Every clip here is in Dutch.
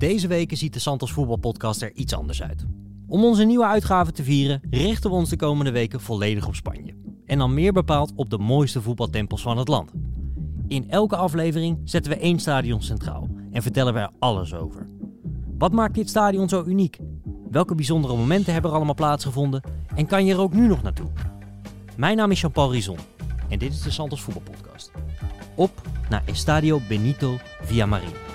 Deze weken ziet de Santos Voetbalpodcast er iets anders uit. Om onze nieuwe uitgave te vieren, richten we ons de komende weken volledig op Spanje. En dan meer bepaald op de mooiste voetbaltempels van het land. In elke aflevering zetten we één stadion centraal en vertellen we er alles over. Wat maakt dit stadion zo uniek? Welke bijzondere momenten hebben er allemaal plaatsgevonden? En kan je er ook nu nog naartoe? Mijn naam is Jean-Paul en dit is de Santos Voetbalpodcast. Op naar Estadio Benito Villamarín.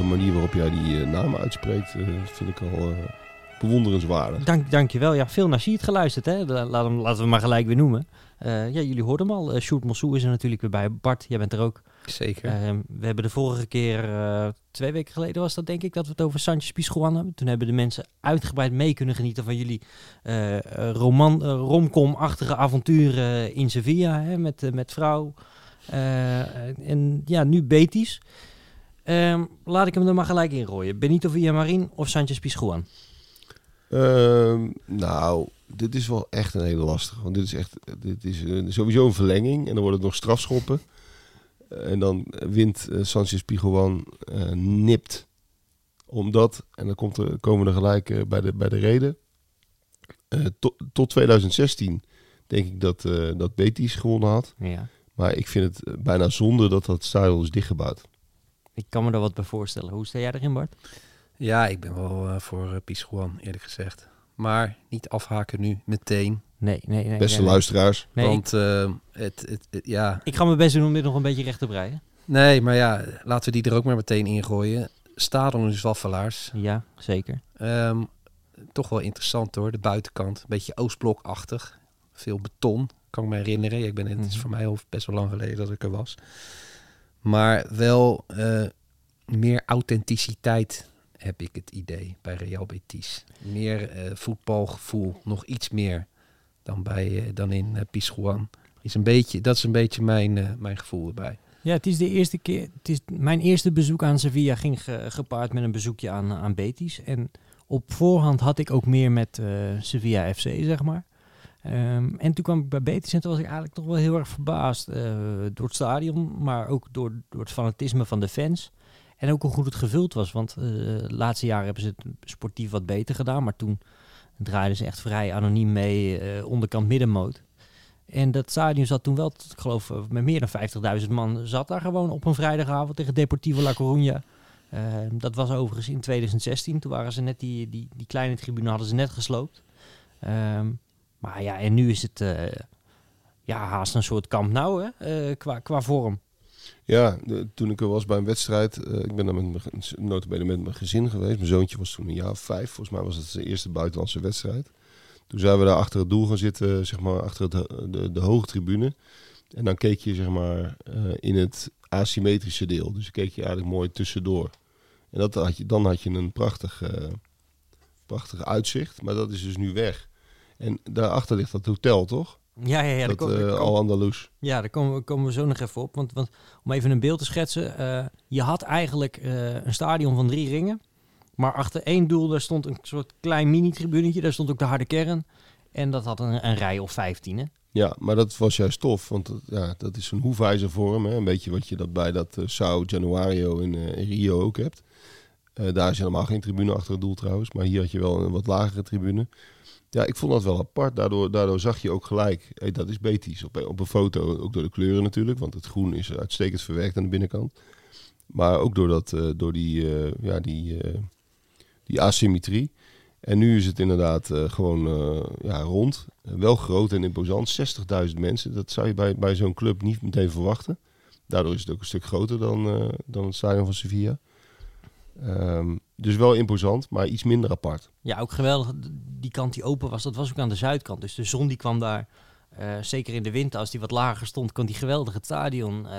De manier waarop jij die eh, namen uitspreekt, eh, vind ik al eh, bewonderenswaardig. Dank, dankjewel. Ja, veel naar Siert geluisterd. Hè? La- Laat hem, laten we hem maar gelijk weer noemen. Eh, ja, jullie hoorden hem al. Uh, Sjoerd Mossou is er natuurlijk weer bij. Bart, jij bent er ook. Zeker. Eh, we hebben de vorige keer, eh, twee weken geleden was dat denk ik, dat we het over Sanchez Pizjuan hebben. Toen hebben de mensen uitgebreid mee kunnen genieten van jullie roman, romcom-achtige avonturen in Sevilla hè, met, met vrouw. Eh, en ja, nu Betis. Ehm, laat ik hem er maar gelijk in gooien. Benito Villamarin of Sanchez Pizjuan? Ehm, nou, dit is wel echt een hele lastige. Want dit is echt, dit is eh, sowieso een verlenging en dan wordt het nog strafschoppen. En dan wint eh, Sanchez Piguan eh nipt. Omdat, en dan komt er, komen we er gelijk eh, bij, de, bij de reden. Tot, tot 2016 denk ik dat, dat Betis gewonnen had. Ja. Maar ik vind het bijna zonde dat dat stadion is dichtgebouwd. Ik kan me er wat bij voorstellen. Hoe sta jij erin, Bart? Ja, ik ben wel eh, voor uh, eerlijk gezegd. Maar niet afhaken nu, meteen. Nee, nee, nee. Beste nee, luisteraars. Nee, ik, Want eh, het, het, het- ja... ik ga mijn best doen om dit nog een beetje recht te breien. Nee, maar ja, laten we die er ook maar meteen ingooien. Stadion is Waffelaars. Ja, zeker. Ehm, toch wel interessant hoor, de buitenkant. Een beetje Oostblokachtig. Veel beton, kan ik me herinneren. Ik ben, het is Mhm. voor mij al best wel lang geleden dat ik er was. Maar wel eh, meer authenticiteit heb ik het idee bij Real Betis. Meer eh, voetbalgevoel, nog iets meer dan, bij, eh, dan in uh. Is een beetje, dat is een beetje mijn, mijn gevoel erbij. Ja, het is de eerste keer. Het is mijn eerste bezoek aan Sevilla ging ge- gepaard met een bezoekje aan, aan Betis. En op voorhand had ik ook meer met Sevilla FC, zeg maar. Ehm, en toen kwam ik bij Betis en toen was ik eigenlijk toch wel heel erg verbaasd eh, door het stadion, maar ook door, door het fanatisme van de fans. En ook hoe goed het gevuld was, want eh, de laatste jaren hebben ze het sportief wat beter gedaan, maar toen draaiden ze echt vrij anoniem mee, eh, onderkant middenmoot. En dat stadion zat toen wel, ik geloof, met meer dan 50.000 man zat daar gewoon op een vrijdagavond tegen Deportivo La Coruña. Eh, dat was overigens in 2016. Toen waren ze net die, die, die kleine tribune hadden ze net gesloopt. Ehm, maar ja, en nu is het eh, ja, haast een soort kamp nou, hè, eh, qua, qua vorm. Ja, toen ik er was bij een wedstrijd, eh, ik ben daar met mijn, met mijn gezin geweest. Mijn zoontje was toen een jaar of vijf. Volgens mij was het zijn eerste buitenlandse wedstrijd. Toen zijn we daar achter het doel gaan zitten, zeg maar achter de, de hoge tribune. En dan keek je zeg maar in het asymmetrische deel. Dus dan keek je eigenlijk mooi tussendoor. En dat had je, dan had je een prachtig, prachtig uitzicht. Maar dat is dus nu weg. En daarachter ligt dat hotel, toch? Ja, ja, ja. dat kom- daar eh, Al Andalus. Ja, daar komen we, komen we zo nog even op. Want, want om even een beeld te schetsen. eh, je had eigenlijk eh, een stadion van drie ringen. Maar achter één doel, daar stond een soort klein mini-tribunetje. Daar stond ook de harde kern. En dat had een, een rij of vijftien. hè. Ja, maar dat was juist tof, want dat, ja, dat is een hoefijzervorm. Hè? Een beetje wat je dat bij dat Sao Januario in, in Rio ook hebt. Daar is helemaal geen tribune achter het doel trouwens, maar hier had je wel een wat lagere tribune. Ja, ik vond dat wel apart. Daardoor, daardoor zag je ook gelijk, dat is Betis. Op, op een foto, ook door de kleuren natuurlijk, want het groen is uitstekend verwerkt aan de binnenkant. Maar ook door, dat, eh, door die, eh, ja, die, eh, die asymmetrie. En nu is het inderdaad gewoon ja, rond. Wel groot en imposant. 60.000 mensen. Dat zou je bij, bij zo'n club niet meteen verwachten. Daardoor is het ook een stuk groter dan, dan het stadion van Sevilla. Ehm, dus wel imposant, maar iets minder apart. Ja, ook geweldig. Die kant die open was, dat was ook aan de zuidkant. Dus de zon die kwam daar, eh, zeker in de winter, als die wat lager stond, kon die geweldig het stadion eh,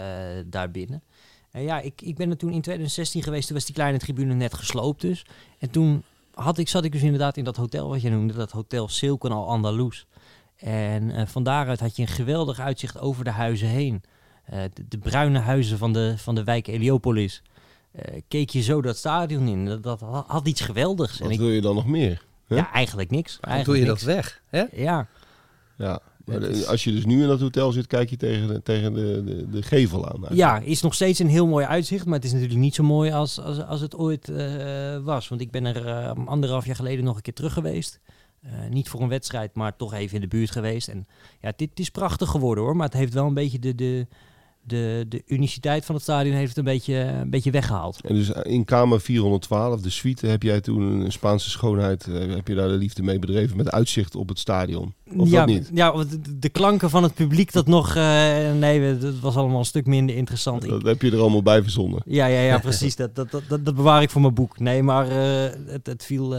daar binnen. En ja, ik, ik ben er toen in 2016 geweest, toen was die kleine tribune net gesloopt dus. En toen had ik, zat ik dus inderdaad in dat hotel wat je noemde, dat hotel Silken al Andalus. En eh, van daaruit had je een geweldig uitzicht over de huizen heen. De, de bruine huizen van de, van de wijk Heliopolis. Eh, keek je zo dat stadion in. Dat, dat had iets geweldigs. Wat en ik, wil je dan nog meer? hè? ja, eigenlijk niks. Waarom doe Eigenlijk je dat weg? Hè? Ja, Ja. Is- als je dus nu in dat hotel zit, kijk je tegen de, tegen de, de, de gevel aan. eigenlijk. ja, is nog steeds een heel mooi uitzicht. Maar het is natuurlijk niet zo mooi als, als, als het ooit eh, was. Want ik ben er eh, anderhalf jaar geleden nog een keer terug geweest. Eh, niet voor een wedstrijd, maar toch even in de buurt geweest. En ja, dit is prachtig geworden hoor. Maar het heeft wel een beetje de, de, de, de uniciteit van het stadion heeft het een beetje, een beetje weggehaald. En dus in kamer 412, de suite, heb jij toen een Spaanse schoonheid, eh, heb je daar de liefde mee bedreven met uitzicht op het stadion? Of ja, dat niet? Ja, de, de klanken van het publiek, dat nog... eh, nee, dat was allemaal een stuk minder interessant. Dat heb je er allemaal bij verzonnen. Ja, ja, ja, precies. Dat, dat, dat, bewaar ik voor mijn boek. Nee, maar eh, het, het viel...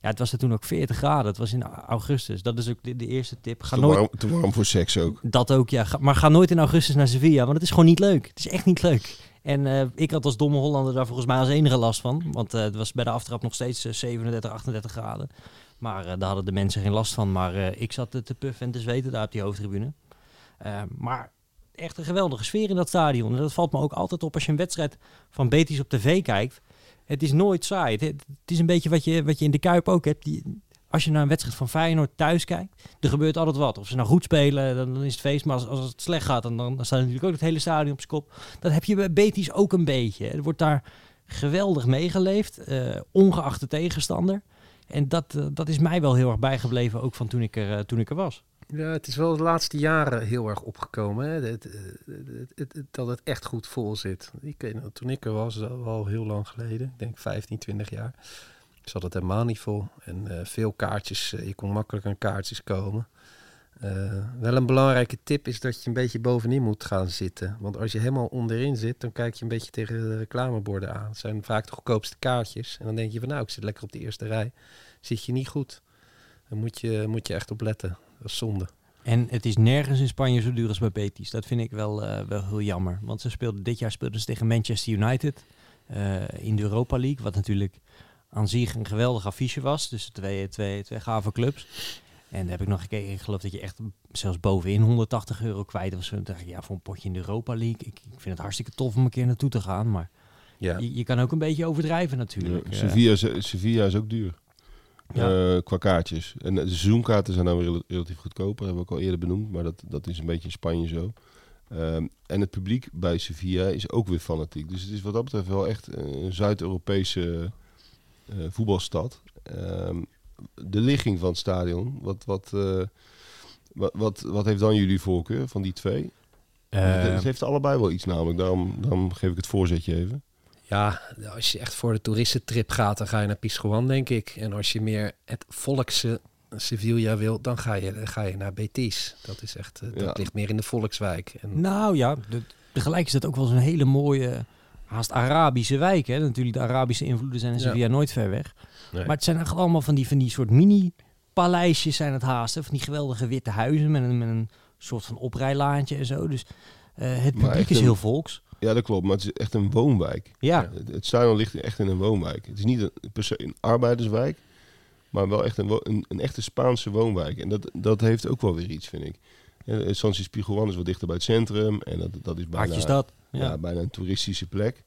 ja, het was er toen ook 40 graden. Het was in augustus. Dat is ook de, de eerste tip. Ga Te nooit... warm, te warm voor seks ook. Dat ook, ja. Ga- maar ga nooit in augustus naar Sevilla, want het is gewoon niet leuk. Het is echt niet leuk. En eh, ik had als domme Hollander daar volgens mij als enige last van. Want eh, het was bij de aftrap nog steeds eh, 37, 38 graden. Maar eh, daar hadden de mensen geen last van. Maar eh, ik zat eh, te puffen en te zweten daar op die hoofdtribune. Eh, maar echt een geweldige sfeer in dat stadion. En dat valt me ook altijd op als je een wedstrijd van Betis op tv kijkt. Het is nooit saai. Het, is een beetje wat je, wat je in de Kuip ook hebt. Die, als je naar een wedstrijd van Feyenoord thuis kijkt, er gebeurt altijd wat. Of ze nou goed spelen, dan, dan is het feest. Maar als, als het slecht gaat, dan, dan staat natuurlijk ook het hele stadion op zijn kop. Dat heb je bij Betis ook een beetje. Er wordt daar geweldig meegeleefd, eh, ongeacht de tegenstander. En dat, eh, dat is mij wel heel erg bijgebleven, ook van toen ik er, eh, toen ik er was. Ja, het is wel de laatste jaren heel erg opgekomen. Hè? Het, het, het- dat het echt goed vol zit. Ik toen ik er was, al heel lang geleden. Ik denk 15, 20 jaar. Zat het helemaal niet vol. En eh, veel kaartjes. eh, je kon makkelijk aan kaartjes komen. Eh, wel een belangrijke tip is dat je een beetje bovenin moet gaan zitten. Want als je helemaal onderin zit, dan kijk je een beetje tegen de reclameborden aan. Het zijn vaak de goedkoopste kaartjes. En dan denk je van nou, ik zit lekker op de eerste rij. Zit je niet goed. Dan moet je, moet je echt op letten. Dat is zonde. En het is nergens in Spanje zo duur als bij Betis. Dat vind ik wel, eh, wel heel jammer. Want ze speelden, dit jaar speelden ze tegen Manchester United eh, in de Europa League. Wat natuurlijk aan zich een geweldig affiche was. Dus twee, twee, twee gave clubs. En daar heb ik nog gekeken. Ik geloof dat je echt zelfs bovenin 180 euro kwijt was. Toen dacht ik, ja, voor een potje in de Europa League. Ik, ik vind het hartstikke tof om een keer naartoe te gaan. Maar Ja. je, je kan ook een beetje overdrijven natuurlijk. Ja, Eh, Sevilla, is, Sevilla is ook duur. Ja. Eh, qua kaartjes. En de seizoenkaarten zijn dan weer rel- relatief goedkoper. Dat hebben we ook al eerder benoemd. Maar dat, dat is een beetje in Spanje zo. Ehm, en het publiek bij Sevilla is ook weer fanatiek. Dus het is wat dat betreft wel echt een Zuid-Europese eh, voetbalstad. Ehm, de ligging van het stadion. Wat, wat, eh, wat, wat, wat heeft dan jullie voorkeur van die twee? eh, het heeft allebei wel iets namelijk. Daarom, daarom geef ik het voorzetje even. Ja, als je echt voor de toeristentrip gaat, dan ga je naar Pizjuan, denk ik. En als je meer het volkse Sevilla wil, dan ga je, dan ga je naar Betis. Dat is echt, eh, dat Ja. ligt meer in de volkswijk. En, Nou ja, de- tegelijk is dat ook wel zo'n hele mooie, haast Arabische wijk. Hè? Natuurlijk, de Arabische invloeden zijn in Ja. Sevilla nooit ver weg. Nee. Maar het zijn eigenlijk allemaal van die, van die soort mini-paleisjes zijn het haast. Hè? Van die geweldige witte huizen met een, met een soort van oprijlaantje en zo. Dus eh, het publiek is een- heel volks. Ja, dat klopt. Maar het is echt een woonwijk. Ja, Het, het stadion ligt echt in een woonwijk. Het is niet een, per se een arbeiderswijk, maar wel echt een, een, een echte Spaanse woonwijk. En dat, dat heeft ook wel weer iets, vind ik. Ja, San Spiegelwan is wat dichter bij het centrum en dat, dat is bijna, ja. Ja. bijna een toeristische plek.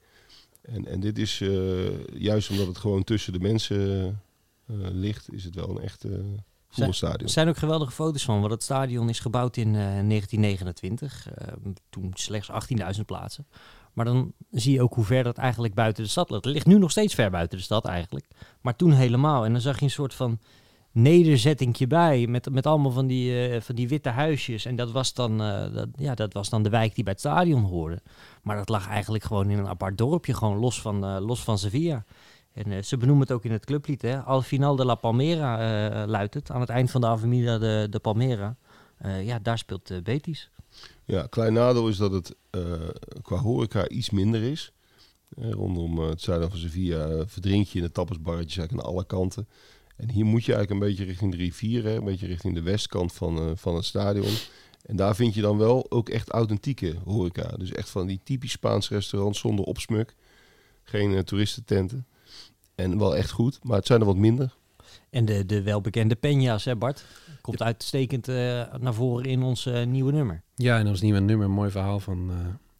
En, en dit is, eh, juist omdat het gewoon tussen de mensen eh, ligt, is het wel een echt voetbalstadion. Er zijn ook geweldige foto's van, want het stadion is gebouwd in eh, 1929. eh, toen slechts 18.000 plaatsen. Maar dan zie je ook hoe ver dat eigenlijk buiten de stad ligt. Het ligt nu nog steeds ver buiten de stad eigenlijk. Maar toen helemaal. En dan zag je een soort van nederzettingje bij. Met, met allemaal van die, eh, van die witte huisjes. En dat was, dan, eh, dat, ja, dat was dan de wijk die bij het stadion hoorde. Maar dat lag eigenlijk gewoon in een apart dorpje. Gewoon los van, eh, los van Sevilla. En eh, ze benoemen het ook in het clublied. Hè? Al final de la Palmera eh, luidt het. Aan het eind van de Avenida de, de Palmera. Eh, ja, daar speelt Betis. Ja, klein nadeel is dat het qua horeca iets minder is. Rondom het zuiden van Sevilla verdrink je in de tappersbarretjes eigenlijk aan alle kanten. En hier moet je eigenlijk een beetje richting de rivier, hè, een beetje richting de westkant van, van het stadion. En daar vind je dan wel ook echt authentieke horeca. Dus echt van die typisch Spaans restaurants zonder opsmuk. Geen toeristententen. En wel echt goed, maar het zijn er wat minder. En de, de welbekende Peña's, hè Bart? Komt uitstekend eh, naar voren in ons eh, nieuwe nummer. Ja, en als nieuwe nummer, een mooi verhaal van, eh,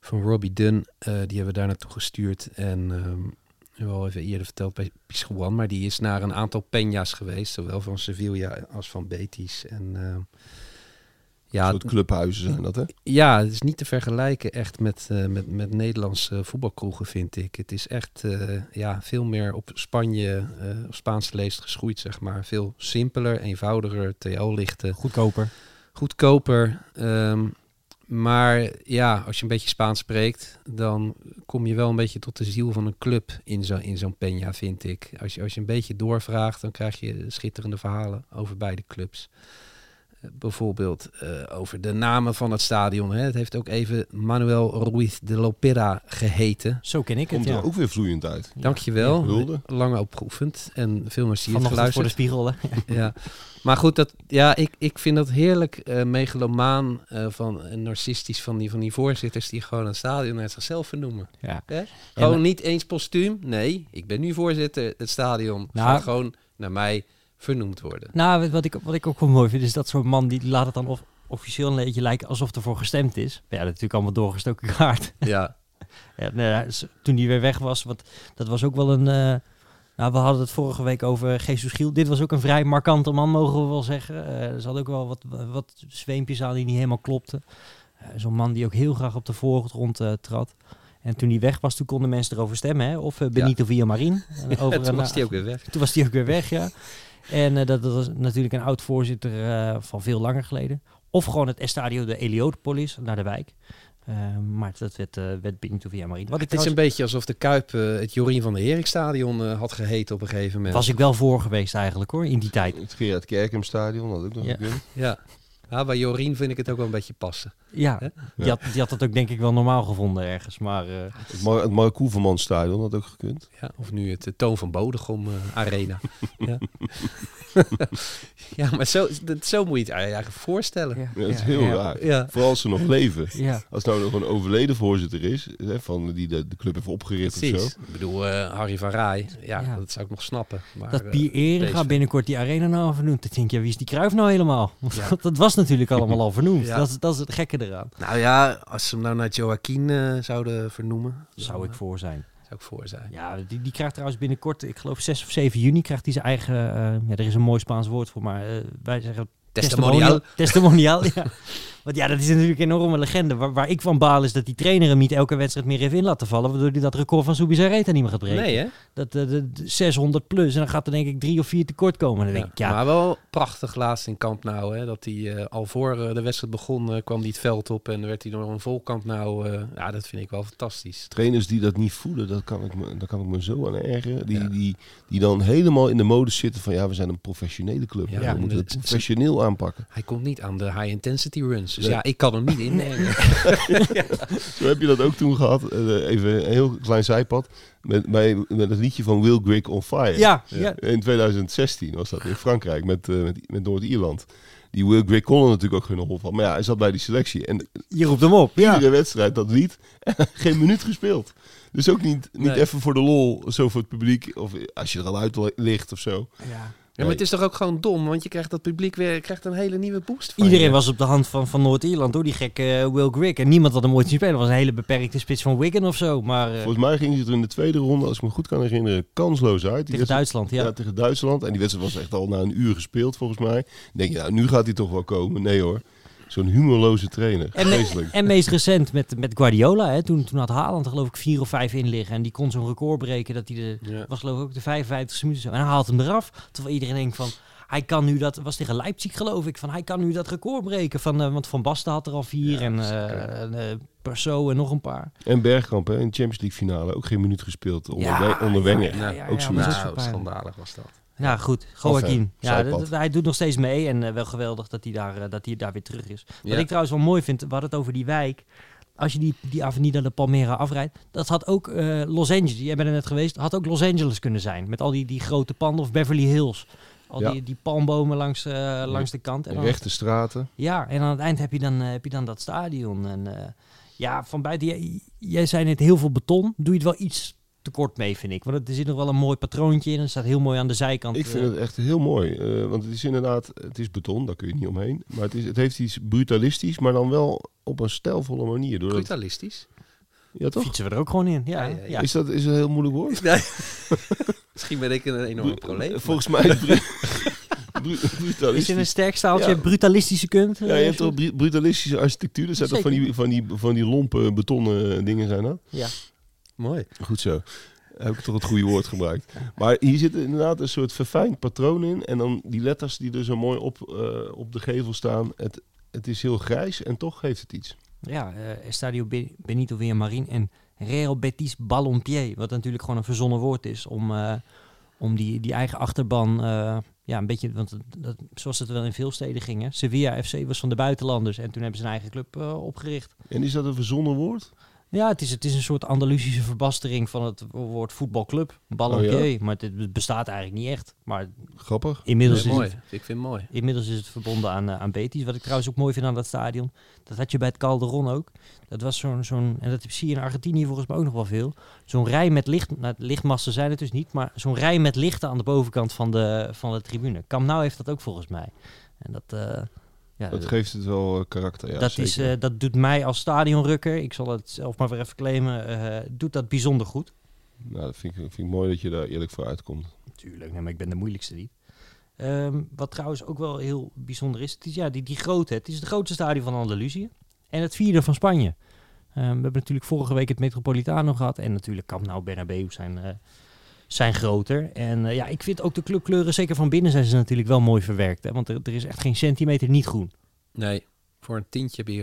van Robbie Dunn. Eh, die hebben we daar naartoe gestuurd. En ehm we hebben al even eerder verteld bij Pischuan. Maar die is naar een aantal peña's geweest. Zowel van Sevilla als van Betis. En ehm, Ja, soort clubhuizen zijn dat, hè? ja, het is niet te vergelijken echt met, eh, met, met Nederlandse voetbalkroegen, vind ik. Het is echt eh, ja, veel meer op Spanje, eh op Spaanse leest geschoeid, zeg maar. Veel simpeler, eenvoudiger, TO-lichten Goedkoper. goedkoper. ehm, maar ja, als je een beetje Spaans spreekt, dan kom je wel een beetje tot de ziel van een club in zo'n in zo'n Peña, vind ik. Als je, als je een beetje doorvraagt, dan krijg je schitterende verhalen over beide clubs. Bijvoorbeeld eh, over de namen van het stadion. Hè. Het heeft ook even Manuel Ruiz de Lopera geheten. Zo ken ik het, Komt ja. er ook weer vloeiend uit. Dankjewel. Ja, Hulde. Lang op geoefend en veel Siert Vanochtend voor de geluisterd. spiegel, hè? ja. Maar goed, dat, ja, ik, ik vind dat heerlijk eh megalomaan eh, van, en narcistisch van die, van die voorzitters die gewoon een stadion naar zichzelf vernoemen. Ja. Hè? Gewoon En- niet eens postuum. Nee, ik ben nu voorzitter. Het stadion Nou- gaat gewoon naar mij vernoemd worden. Nou, wat- ik, wat ik ook wel mooi vind, is dat zo'n man die laat het dan of, officieel een beetje lijken alsof ervoor gestemd is. Ja, dat is natuurlijk allemaal doorgestoken kaart. Ja, Ja, hij toen hij weer weg was, want dat was ook wel een... eh, nou, we hadden het vorige week over Jesus Giel. Dit was ook een vrij markante man, mogen we wel zeggen. Eh, er zat ook wel wat, wat zweempjes aan die niet helemaal klopten. Eh, Zo'n man die ook heel graag op de voorgrond eh, trad. En toen hij weg was, toen konden mensen erover stemmen. Hè? Of Benito Villamarin. En over toen was die ook weer weg. toen was hij ook weer weg, ja. En eh, dat, dat was natuurlijk een oud voorzitter eh, van veel langer geleden. Of gewoon het Estadio de Eliopolis naar de wijk. Eh, maar dat werd, eh werd Benito Villamarin. Wat ik Het is een beetje alsof de Kuip het Jorien van der Herikstadion eh had geheten op een gegeven moment. was ik wel voor geweest eigenlijk hoor, in die tijd. Het Gerard Kerkemstadion had ook nog Ja. gekund. Ja. ja, bij Jorien vind ik het ook wel een beetje passen. Ja, die had, die had het ook denk ik wel normaal gevonden ergens. Maar eh, Het, Mar het Mark Koeverman stadion had ook gekund. Ja, of nu het eh, Toon van Bodegom eh, Arena. ja. ja, maar zo, dat, zo moet je het eigenlijk voorstellen. Ja, dat is heel ja, raar. Ja. Vooral als ze nog leven. Ja, Als nou nog een overleden voorzitter is, hè, van, die de, de club heeft opgericht of zo. Ik bedoel, eh, Harry van Rij, ja, Ja. dat zou ik nog snappen. Maar, dat Pier Eringa PSV. binnenkort die arena nou vernoemt. Dan denk je, ja, wie is die Kruif nou helemaal? Dat was natuurlijk allemaal al vernoemd. Ja. Dat, is, dat is het gekke eraan. Nou ja, als ze hem nou naar Joaquin eh, zouden vernoemen, Zou dan, ik eh, voor zijn. zou ik voor zijn. Ja, die, die krijgt trouwens binnenkort, ik geloof 6 of 7 juni, krijgt hij zijn eigen, eh, ja, er is een mooi Spaans woord voor, maar wij zeggen Testimonial. Testimonial, ja. Want ja, dat is natuurlijk een enorme legende. Waar, waar ik van baal is dat die trainer hem niet elke wedstrijd meer even in laten vallen, waardoor hij dat record van Subizarreta niet meer gaat breken. Nee, hè? Dat de, de, de 600 plus en dan gaat er denk ik drie of vier tekort komen. Dan denk ik, ja, Maar wel prachtig laatst in Kamp Nou. Hè, dat hij eh, al voor eh, de wedstrijd begon, eh, kwam hij het veld op en werd hij door een vol Kamp Nou. eh, ja, dat vind ik wel fantastisch. Trainers die dat niet voelen, dat kan ik me, daar kan ik me zo aan ergeren. Die, Ja. die, die dan helemaal in de modus zitten van ja, we zijn een professionele club. Ja, we en moeten het- het professioneel aanpakken. Hij komt niet aan de high intensity runs. Dus Nee. ja, ik kan hem niet innemen. Zo heb je dat ook toen gehad. Eh, even een heel klein zijpad. Met, bij, met het liedje van Will Grigg on Fire. ja, ja. In 2016 was dat in Frankrijk met, eh, met, met Noord-Ierland. Die Will Grigg kon er natuurlijk ook geen hol van. Maar ja, hij zat bij die selectie. En je roept hem op. Ja. iedere wedstrijd dat lied. geen minuut gespeeld. Dus ook niet, niet Nee. even voor de lol, zo voor het publiek. Of als je er al uit ligt of zo. Ja. Ja, maar het is toch ook gewoon dom, want je krijgt dat publiek weer krijgt een hele nieuwe boost. Van Iedereen je. was op de hand van, van Noord-Ierland door die gekke eh, Will Grigg. En niemand had hem ooit zien spelen. Dat was een hele beperkte spits van Wigan of zo. Maar eh, Volgens mij ging ze er in de tweede ronde, als ik me goed kan herinneren, kansloos uit. Die tegen Duitsland, ja. Ja. tegen Duitsland. En die wedstrijd was echt al na een uur gespeeld, volgens mij. Dan denk je, nou, nu gaat hij toch wel komen. Nee hoor. Zo'n humorloze trainer. En, me- en meest recent met, met Guardiola. Hè. Toen, toen had Haaland er geloof ik vier of vijf in liggen. En die kon zo'n record breken dat hij de... Ja. was geloof ik ook de 55 minuten zo. En hij haalt hem eraf. Terwijl iedereen denkt van... Hij kan nu dat... was tegen Leipzig geloof ik. Van hij kan nu dat record breken. Van, eh, want Van Basten had er al vier. Ja, en eh en, eh, Perso en nog een paar. En Bergkamp, hè, in de Champions League finale, ook geen minuut gespeeld. Onder, Ja, We- onder ja, Wenger. ja, Ja, ja, ook zo Nou, schandalig was dat. Ja, goed. Joaquin. hè. Ja, dat- hij doet nog steeds mee. En eh, wel geweldig dat hij, daar, eh, dat hij daar weer terug is. Wat Ja. ik trouwens wel mooi vind, we hadden het over die wijk. als je die, die Avenida de Palmera afrijdt, dat had ook eh, Los Angeles, jij bent er net geweest, had ook Los Angeles kunnen zijn. Met al die, die grote panden of Beverly Hills. Al Ja. die, die palmbomen langs, eh, langs de kant. En Rechte straten. ja, en aan het eind heb je dan, eh, heb je dan dat stadion. En eh, ja, van buiten, jij, jij zei net heel veel beton. Doe je het wel iets te kort mee, vind ik. Want er zit nog wel een mooi patroontje in. Het staat heel mooi aan de zijkant. Ik vind eh, het echt heel mooi. eh, want het is inderdaad, het is beton, daar kun je niet omheen. Maar het, is, het heeft iets brutalistisch, maar dan wel op een stijlvolle manier. Doordat, Brutalistisch. ja, toch? fietsen we er ook gewoon in. Ja, Ja. Is, dat, is een heel moeilijk woord? Nee. Misschien ben ik een enorm probleem. Volgens mij is brutalistisch. een sterk staaltje Ja. brutalistische kunt. Ja, je hebt toch bru- brutalistische architectuur. Dat zijn toch van die, van, die, van die lompe betonnen dingen zijn dat? Ja. Mooi. Goed zo. Heb ik toch het goede woord gebruikt. Maar hier zit inderdaad een soort verfijnd patroon in. En dan die letters die er zo mooi op, eh, op de gevel staan. Het, het is heel grijs en toch geeft het iets. Ja, eh Estadio Be- Benito Villamarin en Real Betis Ballonpied. Wat natuurlijk gewoon een verzonnen woord is om, eh, om die, die eigen achterban... eh, ja, een beetje, want dat, dat- zoals het wel in veel steden ging. Hè? Sevilla FC was van de buitenlanders en toen hebben ze een eigen club opgericht. En is dat een verzonnen woord? Ja, het is, het is een soort Andalusische verbastering van het woord voetbalclub. Ballonpied, maar het, bestaat eigenlijk niet echt. Maar Grappig. inmiddels Nee, is mooi. het Ik vind het mooi. Inmiddels is het verbonden aan, eh, aan Betis. Wat ik trouwens ook mooi vind aan dat stadion. Dat had je bij het Calderon ook. Dat was zo'n, zo'n en dat zie je in Argentinië volgens mij ook nog wel veel. Zo'n rij met licht, nou, lichtmasten zijn het dus niet, maar zo'n rij met lichten aan de bovenkant van de, van de tribune. Camp Nou heeft dat ook volgens mij. En dat, eh, ja, Dat geeft het wel eh, karakter. Ja, dat, zeker. is, eh, dat doet mij als stadionrukker, ik zal het zelf maar weer even claimen, eh, doet dat bijzonder goed. nou, dat vind ik, vind ik mooi dat je daar eerlijk voor uitkomt. Tuurlijk, nee, maar ik ben de moeilijkste niet. Ehm, wat trouwens ook wel heel bijzonder is, het is ja, die, die grootte. Het is het grootste stadion van Andalusië en het vierde van Spanje. Ehm, we hebben natuurlijk vorige week het Metropolitano gehad en natuurlijk Camp Nou Bernabeu zijn, zijn groter. En eh, ja, ik vind ook de clubkleuren, zeker van binnen, zijn ze natuurlijk wel mooi verwerkt. Hè? Want er, er is echt geen centimeter niet groen. Nee, voor een tientje heb je,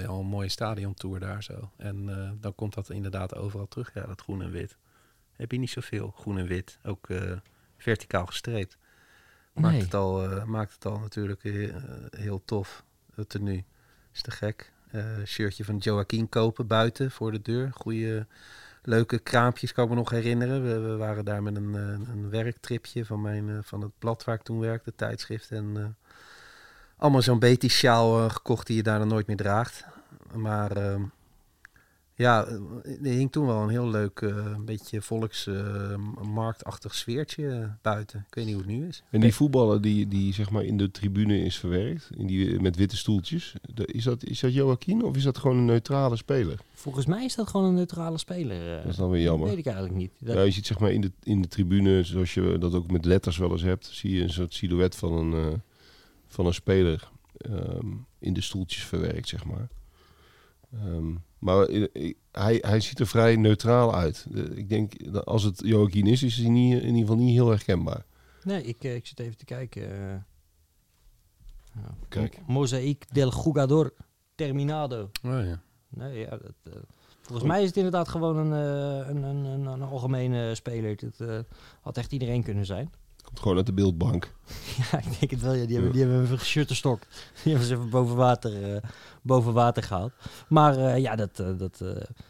je al een mooie stadiontour daar zo. En eh, dan komt dat inderdaad overal terug. Ja, dat groen en wit. Heb je niet zoveel groen en wit. Ook eh, verticaal gestreept. Maakt, Nee. het al, maakt het al natuurlijk heel tof. Het tenue is te gek. Shirtje van Joaquin kopen buiten voor de deur. Goede, leuke kraampjes kan ik me nog herinneren. We, waren daar met een, eh, een werktripje van, mijn, eh, van het blad waar ik toen werkte, tijdschrift. En eh, allemaal zo'n Betis sjaal gekocht die je daar dan nooit meer draagt. Maar ehm, ja, eh, er hing toen wel een heel leuk, eh, een beetje volksmarktachtig sfeertje eh, buiten. Ik weet niet hoe het nu is. En die voetballer die, die zeg maar in de tribune is verwerkt, in die, met witte stoeltjes, is dat, is dat Joaquin of is dat gewoon een neutrale speler? Volgens mij is dat gewoon een neutrale speler. Dat is dan weer jammer. weet ik eigenlijk niet. Dat, Ja, je ziet zeg maar in de, in de tribune, zoals je dat ook met letters wel eens hebt, zie je een soort silhouet van een, eh, van een speler ehm, in de stoeltjes verwerkt, zeg maar. Ehm, maar eh, hij, hij ziet er vrij neutraal uit. Eh, ik denk, dat als het Joaquin is, is hij niet, in ieder geval niet heel herkenbaar. Nee, ik, eh, ik zit even te kijken. Ja. Kijk. Mo- Mosaic del Jugador Terminado. Oh, ja. Nee, ja, dat, volgens mij is het inderdaad gewoon een, eh, een, een, een, een algemene speler. Het eh, had echt iedereen kunnen zijn. Komt gewoon uit de beeldbank. ja, ik denk het wel. Ja. Die, hebben, die hebben even geschutterstokt. Die hebben ze even boven water, eh, boven water gehaald. Maar eh, ja, dat, eh, dat,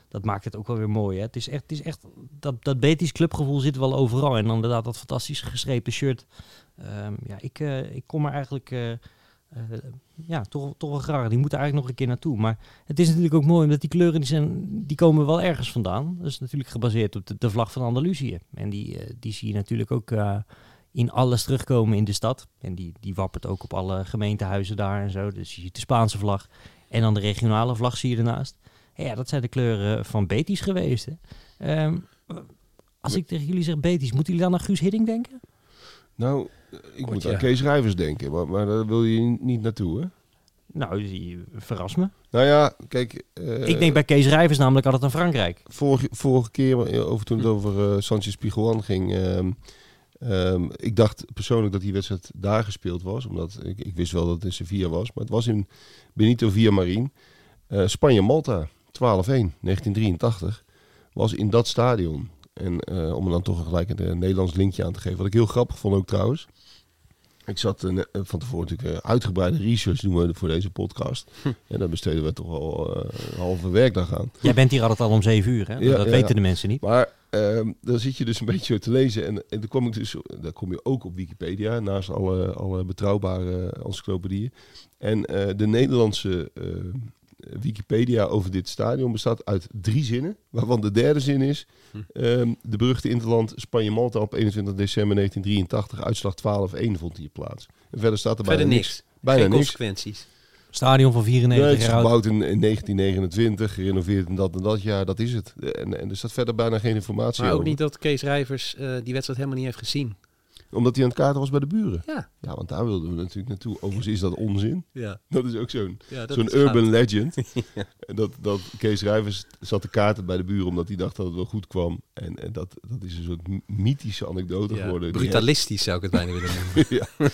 dat maakt het ook wel weer mooi. Hè. Het is echt, het is echt dat, dat Betis clubgevoel zit wel overal. En dan inderdaad dat fantastisch geschreven shirt. Ehm, ja, ik, ik kom er eigenlijk... ja, toch, toch wel graag. Die moeten eigenlijk nog een keer naartoe. Maar het is natuurlijk ook mooi, omdat die kleuren die zijn, die komen wel ergens vandaan. Dat is natuurlijk gebaseerd op de, de vlag van Andalusië. En die, die zie je natuurlijk ook in alles terugkomen in de stad. En die, die wappert ook op alle gemeentehuizen daar en zo. Dus je ziet de Spaanse vlag en dan de regionale vlag zie je ernaast. En ja, dat zijn de kleuren van Betis geweest. Hè. Ehm, als ik tegen jullie zeg Betis, moeten jullie dan aan Guus Hiddink denken? Nou, ik moet ja. aan Kees Rijvers denken, maar, maar daar wil je niet naartoe, hè? Nou, die verras me. Nou ja, kijk... eh, ik denk bij Kees Rijvers namelijk altijd aan Frankrijk. vorige, vorige keer, eh, over toen het over eh, Sanchez Piguan ging... ehm, ehm, ik dacht persoonlijk dat die wedstrijd daar gespeeld was. Omdat ik, ik wist wel dat het in Sevilla was. Maar het was in Benito Villamarin. Eh Spanje-Malta, 12-1, 1983. Was in dat stadion. En eh, om er dan toch gelijk een eh, Nederlands linkje aan te geven. Wat ik heel grappig vond ook trouwens. Ik zat van tevoren natuurlijk uitgebreide research doen we voor deze podcast. En daar besteden we toch al een halve werkdag aan. Jij bent hier altijd al om zeven uur, hè? Ja, dat ja, weten ja. de mensen niet. Maar ehm, dan zit je dus een beetje te lezen. En, en dan kom ik dus, daar kom je ook op Wikipedia, naast alle, alle betrouwbare encyclopedieën. En eh, de Nederlandse eh, Wikipedia over dit stadion bestaat uit drie zinnen. Waarvan de derde zin is: Hm. ehm, de beruchte interland Spanje-Malta op 21 december 1983, uitslag 12-1 vond hier plaats. En verder staat er Verder bijna niks. Bijna Geen niks. consequenties. Stadion van Nee, 94 het is gebouwd in, in 1929, gerenoveerd in dat en dat jaar, dat is het. En, en er staat verder bijna geen informatie Maar ook over. niet dat Kees Rijvers eh, die wedstrijd helemaal niet heeft gezien. Omdat hij aan het kaarten was bij de buren. Ja. Ja, want daar wilden we natuurlijk naartoe. Overigens is dat onzin. Ja. Dat is ook zo'n ja zo'n urban legend. En dat, dat Kees Rijvers zat te kaarten bij de buren omdat hij dacht dat het wel goed kwam. En, en dat, dat is een soort mythische anekdote Ja, geworden. Brutalistisch zou ik het bijna willen noemen. ja,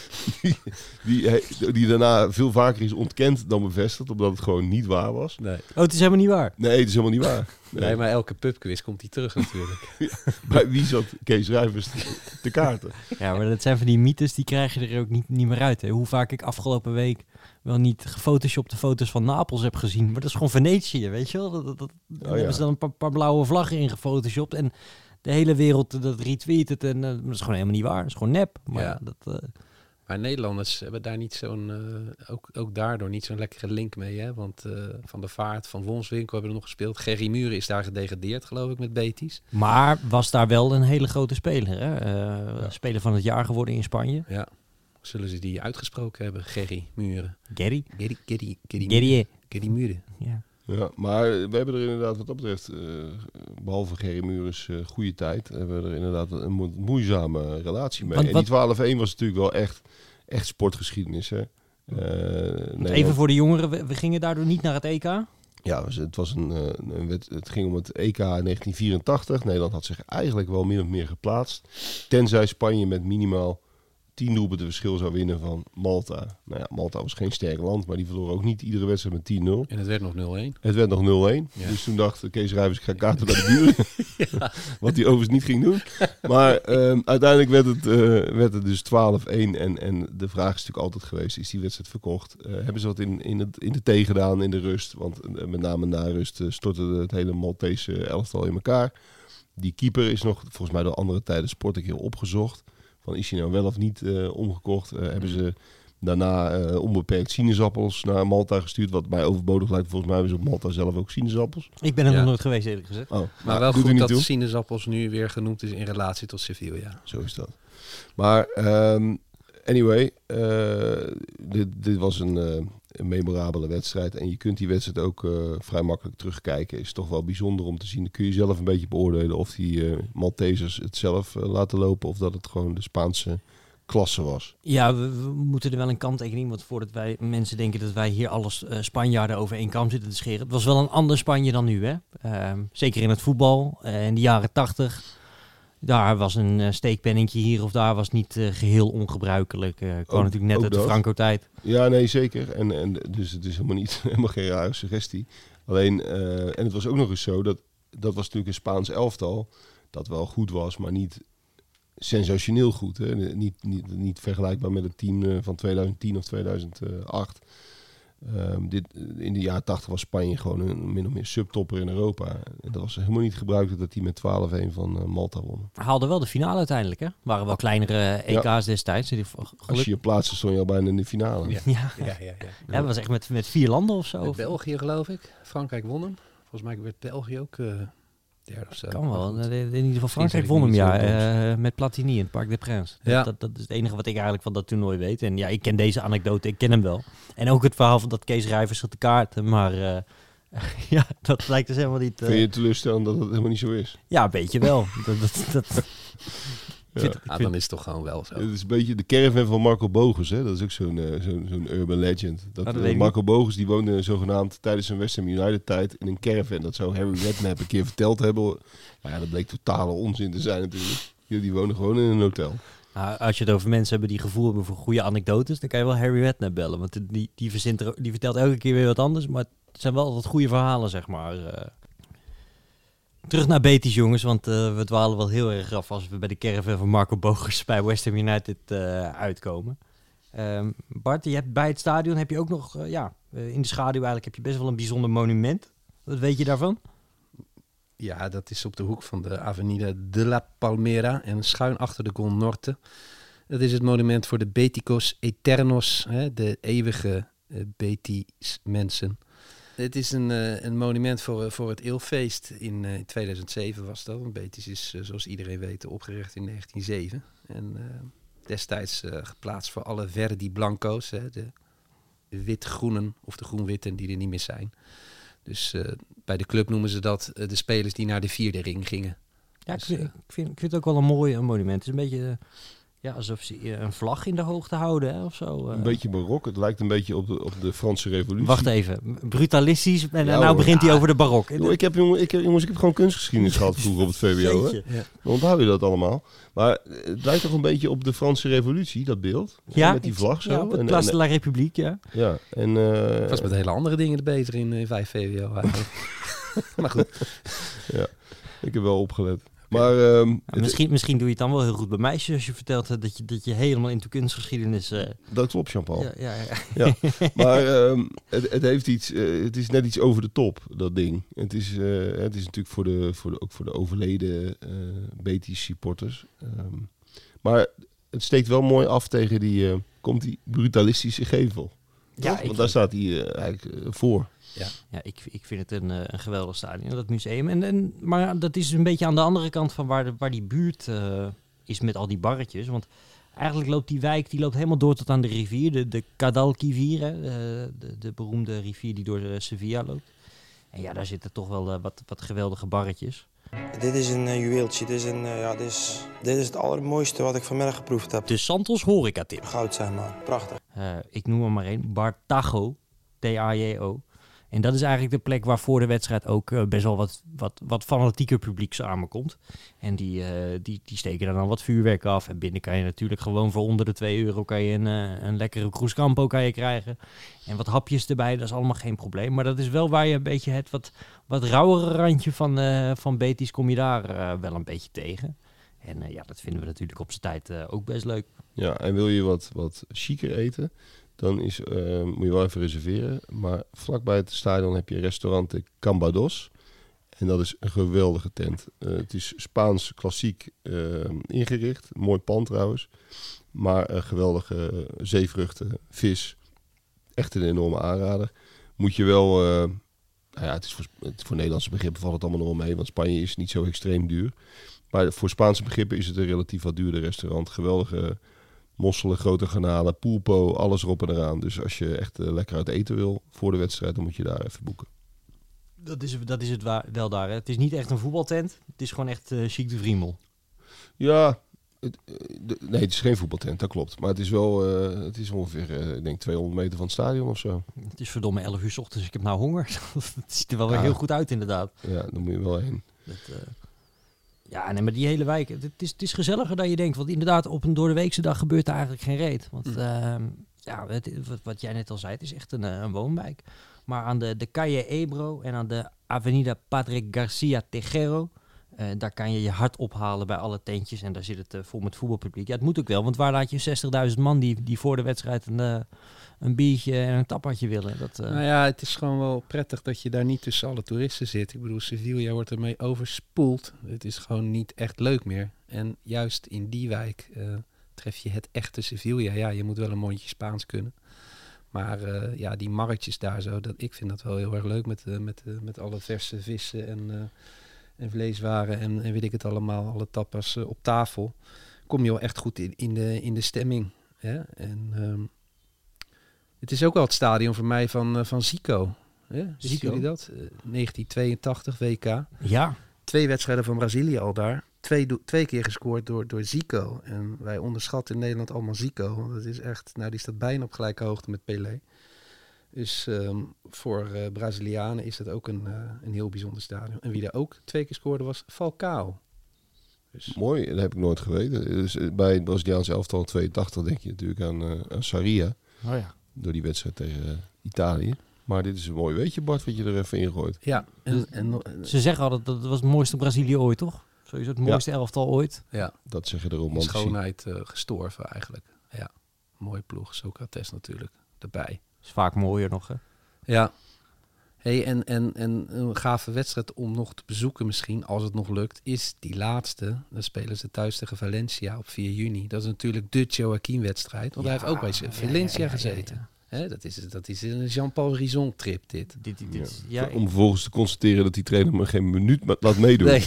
die, die, die daarna veel vaker is ontkend dan bevestigd, omdat het gewoon niet waar was. Nee. Oh, het is helemaal niet waar. Nee, het is helemaal niet waar. Nee. nee, maar elke pubquiz komt hij terug natuurlijk. Bij wie zat Kees Rijvers te, te kaarten? Ja, maar dat zijn van die mythes, die krijg je er ook niet, niet meer uit. Hè. Hoe vaak ik afgelopen week wel niet gefotoshopte foto's van Napels heb gezien. Maar dat is gewoon Venetië, weet je wel. Dat, dat, dat- daar Oh ja. hebben ze dan een paar, paar blauwe vlaggen in gefotoshopt. En de hele wereld dat retweet het. En eh, dat is gewoon helemaal niet waar. Dat is gewoon nep. Maar Ja. ja, dat, eh, Maar Nederlanders hebben daar niet zo'n, eh, ook, ook daardoor niet zo'n lekkere link mee. Hè? Want eh, Van der Vaart, Van Wonswinkel hebben er nog gespeeld. Gerry Muren is daar gedegradeerd, geloof ik, met Betis. maar was daar wel een hele grote speler. Hè? Eh, Ja. Speler van het jaar geworden in Spanje. Ja. Zullen ze die uitgesproken hebben? Gerry Muren. Gerry, Gerry, Gerry, Gary. Gerry Muren. Ja. Ja, maar we hebben er inderdaad wat dat betreft, eh, behalve Gerry Mures, eh goede tijd, hebben we er inderdaad een mo- moeizame relatie mee. Want en die 12-1 was natuurlijk wel echt, echt sportgeschiedenis. Hè? Eh, Even voor de jongeren, we, we gingen daardoor niet naar het EK. Ja, het, was een, een wet, het ging om het EK 1984. Nederland had zich eigenlijk wel min of meer geplaatst. Tenzij Spanje met minimaal 10 doelpunten verschil zou winnen van Malta. Nou ja, Malta was geen sterk land, maar die verloor ook niet iedere wedstrijd met 10-0. En het werd nog 0-1. Het werd nog 0-1. Ja. Dus toen dacht Kees Rijvers, ik ga kaarten bij de buren. Wat hij overigens niet ging doen. Maar ehm, uiteindelijk werd het, eh, werd het dus 12-1. En, en de vraag is natuurlijk altijd geweest, is die wedstrijd verkocht? Eh, hebben ze wat in, in, het, in de thee gedaan in de rust? Want eh, met name na rust stortte het hele Maltese elftal in elkaar. Die keeper is nog, volgens mij door andere tijden sport ik heel opgezocht. Van is hij nou wel of niet eh, omgekocht? Eh, hebben ze daarna eh, onbeperkt sinaasappels naar Malta gestuurd? Wat mij overbodig lijkt. Volgens mij hebben ze op Malta zelf ook sinaasappels. Ik ben er Ja. nog nooit geweest, eerlijk gezegd. Oh, Maar wel doet goed dat toe. sinaasappels nu weer genoemd is in relatie tot Sevilla. Zo is dat. Maar ehm, anyway, eh, dit, dit was een, eh, een memorabele wedstrijd. En je kunt die wedstrijd ook eh, vrij makkelijk terugkijken. Is toch wel bijzonder om te zien. Dan kun je zelf een beetje beoordelen of die Maltesers het zelf eh, laten lopen. Of dat het gewoon de Spaanse klasse was. Ja, we, moeten er wel een kanttekening, want voordat wij mensen denken dat wij hier alles Spanjaarden over één kam zitten te scheren. Het was wel een ander Spanje dan nu, hè? Ehm, zeker in het voetbal. In de jaren tachtig, daar was een uh, steekpenningje hier of daar was niet eh, geheel ongebruikelijk. Uh, kwam Ook- natuurlijk net uit de. Franco-tijd. Ja, nee, zeker. En, en dus het is helemaal niet helemaal geen rare suggestie. Alleen, eh, en het was ook nog eens zo dat dat was natuurlijk een Spaans elftal dat wel goed was, maar niet sensationeel goed. Hè? Niet, niet, niet vergelijkbaar met het team eh, van 2010 of 2008. Ehm, dit, in de jaren 80 was Spanje gewoon een min of meer subtopper in Europa. En dat was helemaal niet gebruikelijk dat die met 12-1 van eh, Malta won. Haalde wel de finale uiteindelijk, hè? Waren wel kleinere EK's Ja. destijds. Die, Als geluk... je je plaatste, stond je al bijna in de finale. Ja. ja. Ja, ja, ja. ja, dat was echt met, met vier landen of zo. Met België geloof ik. Frankrijk won hem. Volgens mij werd België ook eh, derde of zo. Kan wel. Goed. In ieder geval Frankrijk won hem, ja. eh, met Platini in het Parc des Princes. Ja. Dat, dat is het enige wat ik eigenlijk van dat toernooi weet. En ja, ik ken deze anekdote, ik ken hem wel. En ook het verhaal van dat Kees Rijvers zat te kaarten. Maar eh, ja, dat lijkt dus helemaal niet... eh, Vind je het teleurstellend dat het helemaal niet zo is? Ja, een beetje wel. dat, dat, dat, Ja. Ah, dan is het toch gewoon wel zo. Het is een beetje de caravan van Marco Bogus. Hè? Dat is ook zo'n eh, zo'n zo'n urban legend. Dat, dat eh, Marco Bogus die woonde zogenaamd tijdens zijn West Ham United tijd in een caravan. Dat zou Harry Redknapp een keer verteld hebben. Maar ja, dat bleek totale onzin te zijn natuurlijk. Die, die wonen gewoon in een hotel. Nou, als je het over mensen hebben die gevoel hebben voor goede anekdotes, dan kan je wel Harry Redknapp bellen. Want die, die, verzint er, die vertelt elke keer weer wat anders, maar het zijn wel altijd goede verhalen, zeg maar. Terug naar Betis, jongens, want eh, we dwalen wel heel erg af als we bij de caravan van Marco Bogus bij West Ham United eh, uitkomen. Ehm, Bart, je hebt bij het stadion heb je ook nog, eh, ja, in de schaduw eigenlijk heb je best wel een bijzonder monument. Wat weet je daarvan? Ja, dat is op de hoek van de Avenida de la Palmera en schuin achter de Gol Norte. Dat is het monument voor de Beticos Eternos, hè, de eeuwige Betis mensen. Het is een, uh, een monument voor, voor het Eelfeest. In uh, 2007 was dat. Want Betis is, zoals iedereen weet, opgericht in 1907. En destijds geplaatst voor alle Verdi Blanco's, hè, de wit-groenen of de groen-witten die er niet meer zijn. Dus bij de club noemen ze dat de spelers die naar de vierde ring gingen. Ja, dus, ik, vind, ik, vind, ik vind het ook wel een mooi een monument. Het is een beetje ja, alsof ze een vlag in de hoogte houden hè, of zo. Een beetje barok. Het lijkt een beetje op de, op de Franse revolutie. Wacht even. Brutalistisch. En ja, nou begint hij over de barok. Yo, ik heb, jongen, ik heb, jongens, ik heb gewoon kunstgeschiedenis gehad vroeger op het VWO. Hè? Ja. Dan onthoud je dat allemaal. Maar het lijkt toch een beetje op de Franse revolutie, dat beeld. Ja. Met die vlag zo. Ja, op Place de la République, ja. Ja. En, uh, het was met hele andere dingen beter in, in 5 VWO eigenlijk. maar goed. Ja, ik heb wel opgelet. Maar, um, ja, misschien, misschien doe je het dan wel heel goed bij meisjes als je vertelt dat je, dat je helemaal into kunstgeschiedenis... Uh... Dat klopt, Jean-Paul. Ja, ja, ja. ja. maar um, het, het, heeft iets, uh, het is net iets over de top, dat ding. Het is, uh, het is natuurlijk voor de, voor de, ook voor de overleden Betis supporters. Um, maar het steekt wel mooi af tegen die, komt die brutalistische gevel. Ja, Want daar staat hij eigenlijk voor. Ja, ja ik, ik vind het een, een geweldig stadion, dat museum. En, en, maar dat is een beetje aan de andere kant van waar, de, waar die buurt uh, is met al die barretjes. Want eigenlijk loopt die wijk die loopt helemaal door tot aan de rivier, de, de Cadalquivier, hè, de, de, de, beroemde rivier die door Sevilla loopt. En ja, daar zitten toch wel uh, wat, wat geweldige barretjes. Dit is een uh, juweeltje. Dit is, een, uh, ja, dit, is, dit is het allermooiste wat ik vanmiddag geproefd heb. De Santos Horeca Tip. Goud zijn man, prachtig. Uh, ik noem er maar één, Bartago, T-A-J-O. En dat is eigenlijk de plek waar voor de wedstrijd ook uh, best wel wat, wat, wat fanatieker publiek samenkomt. En die, uh, die, die steken dan dan wat vuurwerk af. En binnen kan je natuurlijk gewoon voor onder de 2 euro kan je een, uh, een lekkere Cruzcampo kan je krijgen. En wat hapjes erbij, dat is allemaal geen probleem. Maar dat is wel waar je een beetje het wat, wat rauwere randje van, van Betis kom je daar wel een beetje tegen. En ja, dat vinden we natuurlijk op zijn tijd ook best leuk. Ja, en wil je wat, wat chiquer eten? Dan is, uh, moet je wel even reserveren. Maar vlakbij het stadion heb je restaurant Cambados. En dat is een geweldige tent. Uh, het is Spaans klassiek uh, ingericht. Mooi pand trouwens. Maar geweldige zeevruchten, vis. Echt een enorme aanrader. Moet je wel... nou ja, het is voor, voor Nederlandse begrippen valt het allemaal nog wel mee. Want Spanje is niet zo extreem duur. Maar voor Spaanse begrippen is het een relatief wat duurder restaurant. Geweldige mosselen, grote garnalen, poelpo, alles erop en eraan. Dus als je echt uh, lekker uit eten wil voor de wedstrijd, dan moet je daar even boeken. Dat is, dat is het waar, wel daar. Hè? Het is niet echt een voetbaltent. Het is gewoon echt uh, chic de Vriemel. Ja, het, de, nee, het is geen voetbaltent, dat klopt. Maar het is wel, uh, het is ongeveer, ik denk 200 meter van het stadion of zo. Het is verdomme 11 uur s ochtends, ik heb nou honger. het ziet er wel ja. weer heel goed uit inderdaad. Ja, dan moet je wel heen. Dat, ja, nee, maar die hele wijk, het is, het is gezelliger dan je denkt. Want inderdaad, op een door de weekse dag gebeurt er eigenlijk geen reet. Want mm. uh, ja, het, wat, wat, jij net al zei, het is echt een, een woonwijk. Maar aan de, de Calle Ebro en aan de Avenida Padre Garcia Tejero... Uh, daar kan je je hart ophalen bij alle tentjes. En daar zit het uh, vol met voetbalpubliek. Ja, het moet ook wel, want waar laat je 60.000 man die, die voor de wedstrijd een, uh, een biertje en een tapatje willen? Dat, Nou ja, het is gewoon wel prettig dat je daar niet tussen alle toeristen zit. Ik bedoel, Sevilla wordt ermee overspoeld. Het is gewoon niet echt leuk meer. En juist in die wijk tref je het echte Sevilla. Ja, je moet wel een mondje Spaans kunnen. Maar ja, die marktjes daar zo, dat, ik vind dat wel heel erg leuk met, met, met alle verse vissen en en vleeswaren en, en weet ik het allemaal, alle tapas uh, op tafel, kom je wel echt goed in, in, de, in de stemming. Hè? En um, het is ook wel het stadion voor mij van, uh, van Zico. Hè? Ziet jullie dat? Uh, 1982 WK. Ja. Twee wedstrijden van Brazilië al daar. Twee, twee keer gescoord door, door Zico. En wij onderschatten in Nederland allemaal Zico. Want het is echt, nou die staat bijna op gelijke hoogte met Pelé. Dus um, voor uh, Brazilianen is dat ook een, uh, een heel bijzonder stadion. En wie er ook twee keer scoorde was Falcao. Dus. Mooi, dat heb ik nooit geweten. Dus bij het Braziliaanse elftal 82 denk je natuurlijk aan, uh, aan Saria. Oh ja. Door die wedstrijd tegen Italië. Maar dit is een mooi weetje, Bart, wat je er even ingooit. Ja. En, en, Ze zeggen altijd dat het was het mooiste Brazilië ooit, toch? Sowieso het mooiste ja. elftal ooit. Ja. Dat zeggen de romantici. schoonheid gestorven eigenlijk. Ja. mooie ploeg. Socrates natuurlijk erbij. Is vaak mooier nog, hè? Ja. Hey, en, en, en een gave wedstrijd om nog te bezoeken misschien, als het nog lukt, is die laatste. Dan spelen ze thuis tegen Valencia op 4 juni. Dat is natuurlijk de Joaquin-wedstrijd, want hij heeft ook bij Ja, Valencia ja, ja, ja, gezeten. Hè, dat, is, dat is een Jean-Paul Rison-trip, dit. Dit, dit, dit- ja, Om vervolgens te constateren dat die trainer me geen minuut laat meedoen. Nee.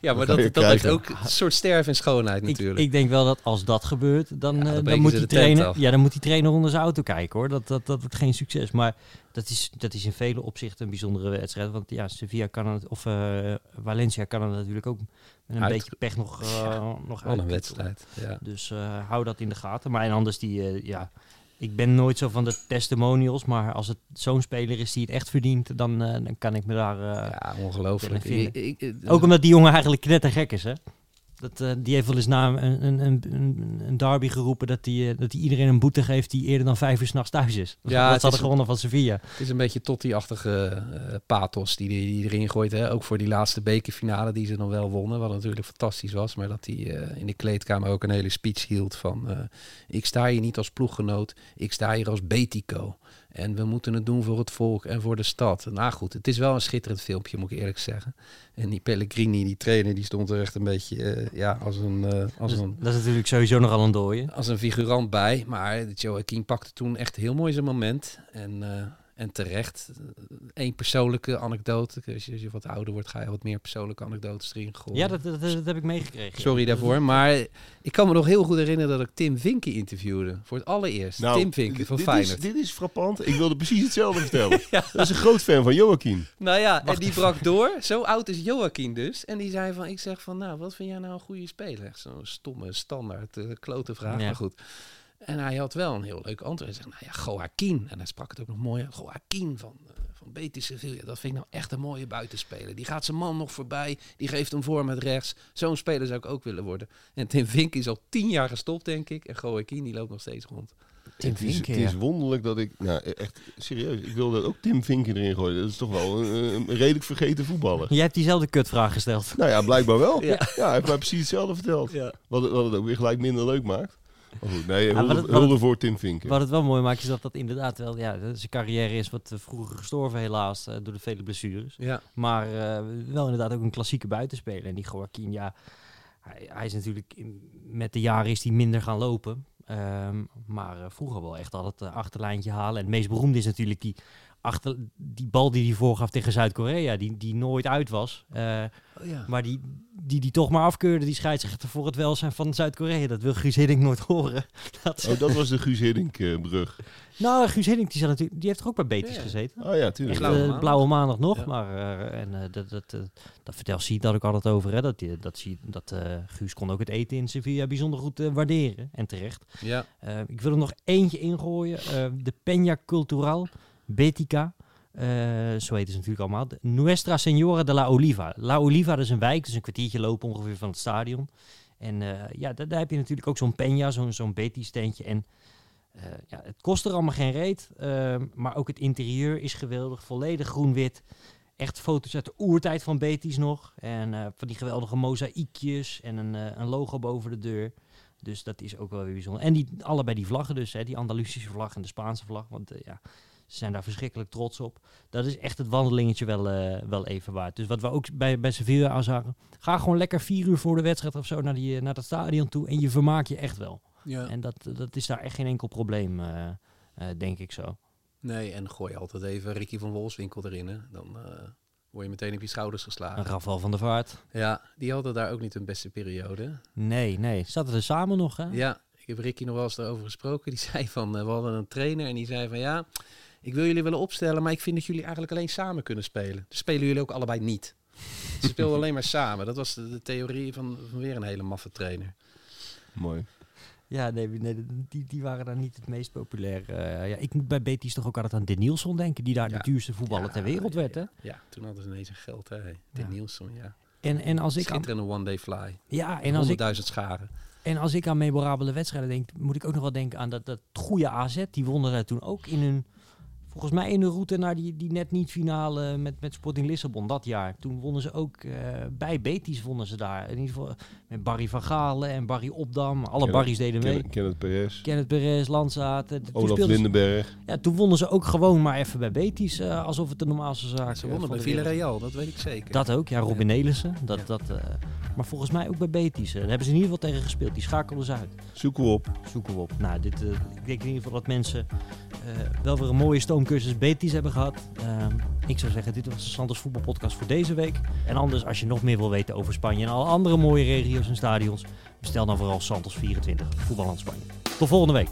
ja, maar dat, dat heeft ook een soort sterf en schoonheid ik, natuurlijk. ik denk wel dat als dat gebeurt, dan, Ja, eh, dan moet die trainer, ja, dan moet die trainer onder zijn auto kijken hoor. Dat, dat, dat wordt geen succes. Maar dat is, dat is in vele opzichten een bijzondere wedstrijd. Want ja, Sevilla kan het, of eh, Valencia kan het natuurlijk ook met een Uit- beetje pech nog, eh nog Wat een uit. wedstrijd. Ja. Dus eh, hou dat in de gaten. Maar en anders die, eh, ja, ik ben nooit zo van de testimonials. Maar als het zo'n speler is die het echt verdient, dan, eh, dan kan ik me daar... eh, ja, ongelooflijk. Kunnen Ik, ik, ik- Ook omdat die jongen eigenlijk knettergek is, hè? Dat, eh, die heeft wel eens na een, een, een, een, derby geroepen dat hij dat die iedereen een boete geeft die eerder dan vijf uur s'nachts thuis is. Ja, dat het ze hadden gewonnen van Sevilla. Het is een beetje Totti-achtige eh, pathos die, die, die erin gooit. Hè? Ook voor die laatste bekerfinale die ze dan wel wonnen. Wat natuurlijk fantastisch was. Maar dat hij eh, in de kleedkamer ook een hele speech hield van... eh, ik sta hier niet als ploeggenoot, ik sta hier als Betico. En we moeten het doen voor het volk en voor de stad. Nou goed, het is wel een schitterend filmpje, moet ik eerlijk zeggen. En die Pellegrini, die trainer, die stond er echt een beetje eh, ja, als een... eh, als Dus een dat is natuurlijk sowieso nogal een dooie. als een figurant bij. Maar Joaquin pakte toen echt heel mooi zijn moment. En, eh, en terecht. Eén persoonlijke anekdote. Als je, als je wat ouder wordt, ga je wat meer persoonlijke anekdotes erin gooien. Ja, dat, dat, dat heb ik meegekregen. Sorry ja. daarvoor. Maar ik kan me nog heel goed herinneren dat ik Tim Vinke interviewde. Voor het allereerst. Nou, Tim Vinke dit- van dit Feyenoord. Is, dit is frappant. Ik wilde precies hetzelfde vertellen. Dat is een groot fan van Joachim. Nou ja, en die brak door. Zo oud is Joaquin dus. En die zei van, ik zeg van, nou, wat vind jij nou een goede speler? Zo'n stomme, standaard, eh, klote vraag, Ja. maar goed. En hij had wel een heel leuk antwoord. Hij zegt, nou ja, Joaquin. En hij sprak het ook nog mooi uit. Joaquin van, eh, van Betis Sevilla. Dat vind ik nou echt een mooie buitenspeler. Die gaat zijn man nog voorbij. Die geeft hem voor met rechts. Zo'n speler zou ik ook willen worden. En Tim Vink is al tien jaar gestopt, denk ik. En Joaquin, die loopt nog steeds rond. Tim het is, het is ja. wonderlijk dat ik... Nou, echt serieus. Ik wilde ook Tim Vinken erin gooien. Dat is toch wel een, een redelijk vergeten voetballer. Jij hebt diezelfde kutvraag gesteld. Nou ja, blijkbaar wel. Ja. Ja, hij heeft mij precies hetzelfde verteld. Ja. Wat, het, wat het ook weer gelijk minder leuk maakt. Goed, nee, wat hulde, het- het- voor Tim Vinken. Wat het wel mooi maakt is dat dat inderdaad wel... Ja, zijn carrière is wat vroeger gestorven helaas eh, door de vele blessures. Ja. Maar eh, wel inderdaad ook een klassieke buitenspeler. En die Joaquin, ja, hij, hij is natuurlijk in- met de jaren is hij minder gaan lopen. Ehm, maar eh, vroeger wel echt altijd uh, achterlijntje halen. En het meest beroemde is natuurlijk die, achter, die bal die hij voorgaf tegen Zuid-Korea, die, die nooit uit was. Eh, Oh, ja. maar die, die die toch maar afkeurde, die scheidsrechter voor het welzijn van Zuid-Korea. Dat wil Guus Hiddink nooit horen. Dat, Oh, dat was de Guus Hiddink-brug. nou, Guus Hiddink die, zat natuurlijk, die heeft er ook bij Betis Ja. gezeten. oh ja, tuurlijk. Blauwe eh, maandag. blauwe maandag nog, Ja. maar eh, en, eh, dat, dat, eh, dat vertelt zie dat ook altijd over. Hè, dat die- dat, zie, dat eh, Guus kon ook het eten in Sevilla bijzonder goed eh, waarderen. En terecht. ja. Eh, ik wil er nog eentje ingooien. eh, de Peña Cultural Betica. Eh, zo heet ze natuurlijk allemaal. Nuestra Señora de la Oliva. La Oliva is een wijk, dus een kwartiertje lopen ongeveer van het stadion. En eh, ja, daar, heb je natuurlijk ook zo'n Peña, zo'n zo'n Betis-tentje. En eh, ja, het kost er allemaal geen reet. ehm, maar ook het interieur is geweldig. Volledig groen-wit. Echt foto's uit de oertijd van Betis nog. En van die geweldige mozaïekjes. En een, een logo boven de deur. Dus dat is ook wel weer bijzonder. En die, allebei die vlaggen dus. Hè, die Andalusische vlag en de Spaanse vlag. Want ja, ze zijn daar verschrikkelijk trots op. Dat is echt het wandelingetje wel, eh, wel even waard. Dus wat we ook bij, bij Sevilla aan zagen. Ga gewoon lekker vier uur voor de wedstrijd of zo naar, die, eh, naar dat stadion toe. En je vermaak je echt wel. ja. En dat, dat is daar echt geen enkel probleem, eh, denk ik zo. Nee, en gooi altijd even Ricky van Wolfswinkel erin. Hè. Dan word je meteen op je schouders Een geslagen. Rafael van der Vaart. Ja, die hadden daar ook niet hun beste periode. Nee, nee. Zaten er samen nog, hè? Ja, ik heb Ricky nog wel eens erover gesproken. Die zei van, we hadden een trainer en die zei van ja, ik wil jullie willen opstellen, maar ik vind dat jullie eigenlijk alleen samen kunnen spelen. Dus spelen jullie ook allebei niet. Ze speelden alleen maar samen. Dat was de, de theorie van, van weer een hele maffe trainer. Mooi. Ja, nee, nee die, die waren daar niet het meest populair. eh, ja, ik moet bij Betis toch ook altijd aan De Nielsen denken, die daar Ja. de duurste voetballer Ja, ter wereld werd, hè? Ja, toen hadden ze ineens een geld, hè. De Ja. Nielsen, ja. En, en, als ik aan, Schitterende one-day fly. ja, en, als ik, 100.000 scharen. en als ik aan memorabele wedstrijden denk, moet ik ook nog wel denken aan dat, dat goede AZ. Die wonnen daar toen ook in hun volgens mij in de route naar die, die net niet finale met, met Sporting Lissabon dat jaar. Toen wonnen ze ook eh, bij Betis wonnen ze daar. In ieder geval met Barry van Galen en Barry Opdam. Alle Barry's deden mee. Ken, Kenneth Perez, Kenneth Perez, Landzaat. eh, Olaf ze- Lindenberg. Ja, toen wonnen ze ook gewoon maar even bij Betis. eh, alsof het de normaalste zaak Ze eh, wonnen bij Villarreal, dat weet ik zeker. Dat ook, ja, Robin Nelissen. Dat, Ja. dat, eh, maar volgens mij ook bij Betis. eh, daar hebben ze in ieder geval tegen gespeeld. Die schakelden ze uit. Zoeken we op. Zoeken we op. Nou, dit, eh, ik denk in ieder geval dat mensen eh, wel weer een mooie stoomcursus Betis hebben gehad. Ehm, ik zou zeggen, dit was de Santos voetbalpodcast voor deze week. En anders, als je nog meer wil weten over Spanje en alle andere mooie regio's en stadions, bestel dan vooral Santos 24, Voetballand Spanje. Tot volgende week.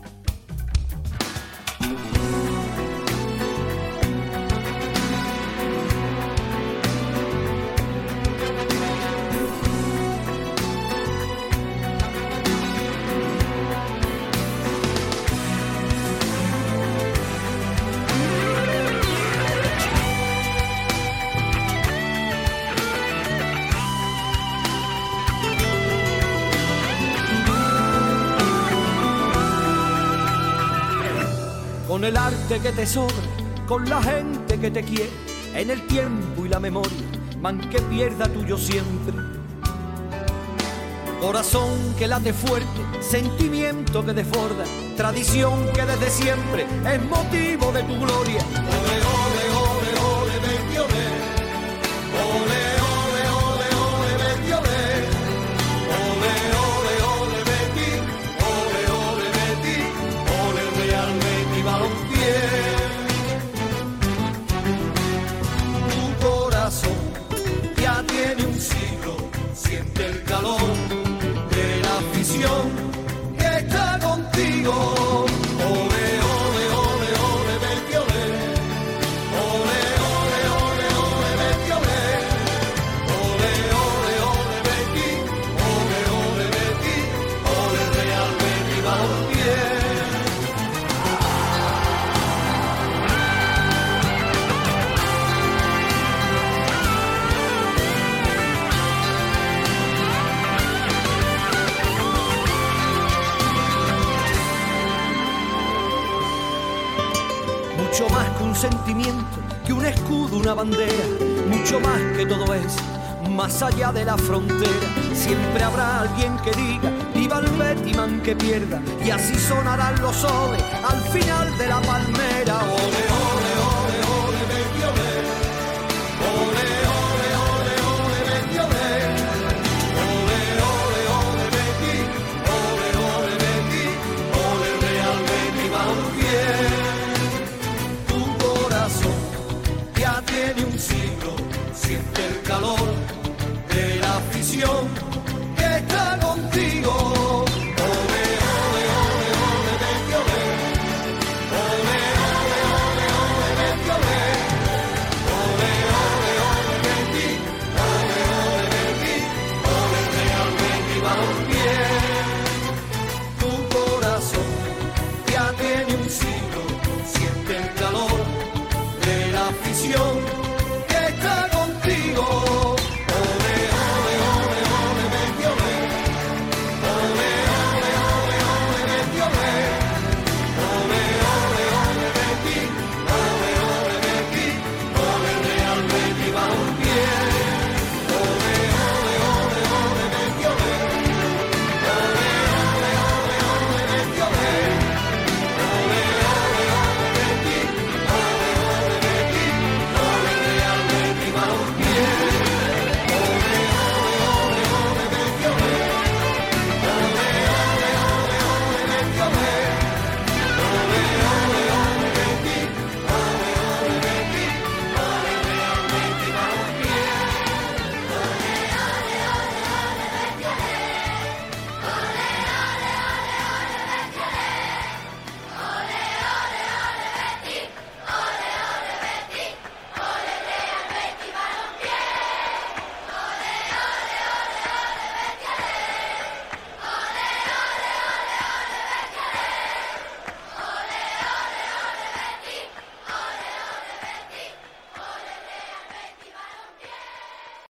Con el arte que te sobra, con la gente que te quiere, en el tiempo y la memoria, man que pierda tuyo siempre. Corazón que late fuerte, sentimiento que desborda, tradición que desde siempre es motivo de tu gloria. Mucho más que un sentimiento, que un escudo, una bandera, mucho más que todo eso, más allá de la frontera. Siempre habrá alguien que diga, viva el Betty man que pierda, y así sonarán los soles al final de la palmera. You.